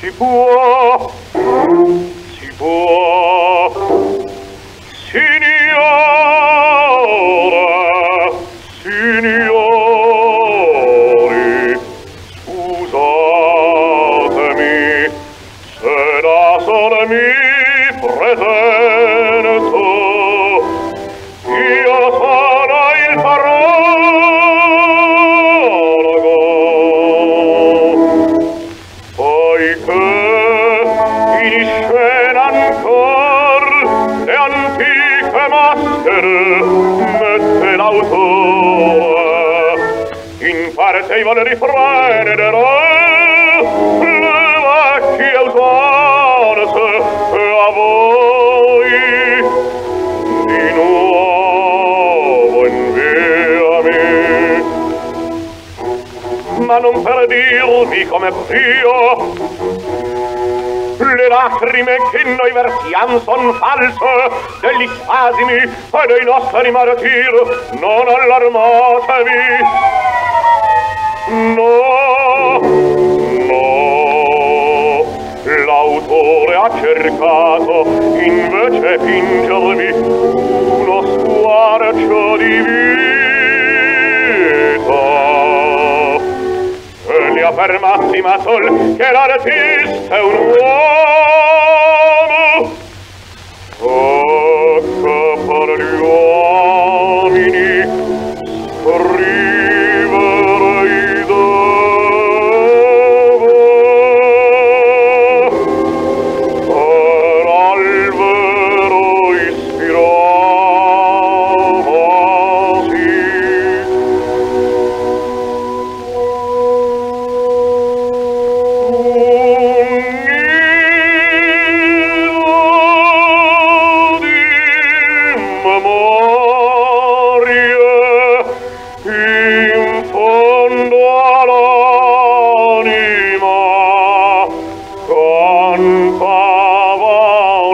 si può si può antiche master mette l'autore in parte i voleri prenderò le vecchie usanze e a voi di nuovo inviami ma non per dirmi come prio le lacrime che noi versiamo son false degli spasimi e dei nostri martir non allarmatevi no no l'autore ha cercato invece pingermi uno squarcio di vita e li ha fermati ma sol che la l'artista sound wall.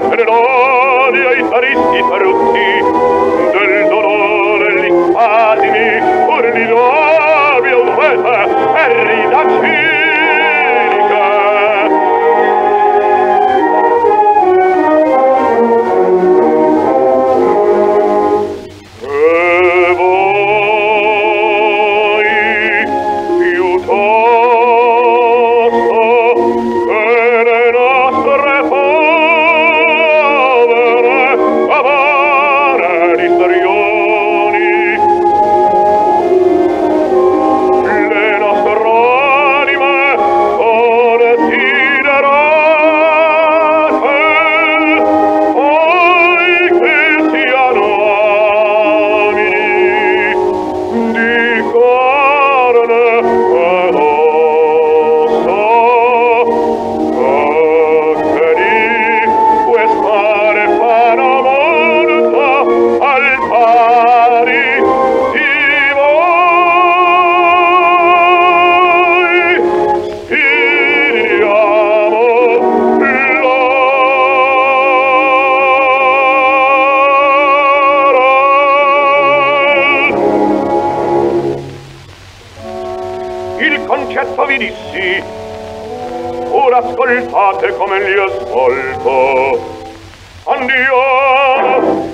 Mentre ne i saristi ferrucci, del dolore li spasimi, un vete e concetto vi dissi Ora ascoltate come li ascolto andiamo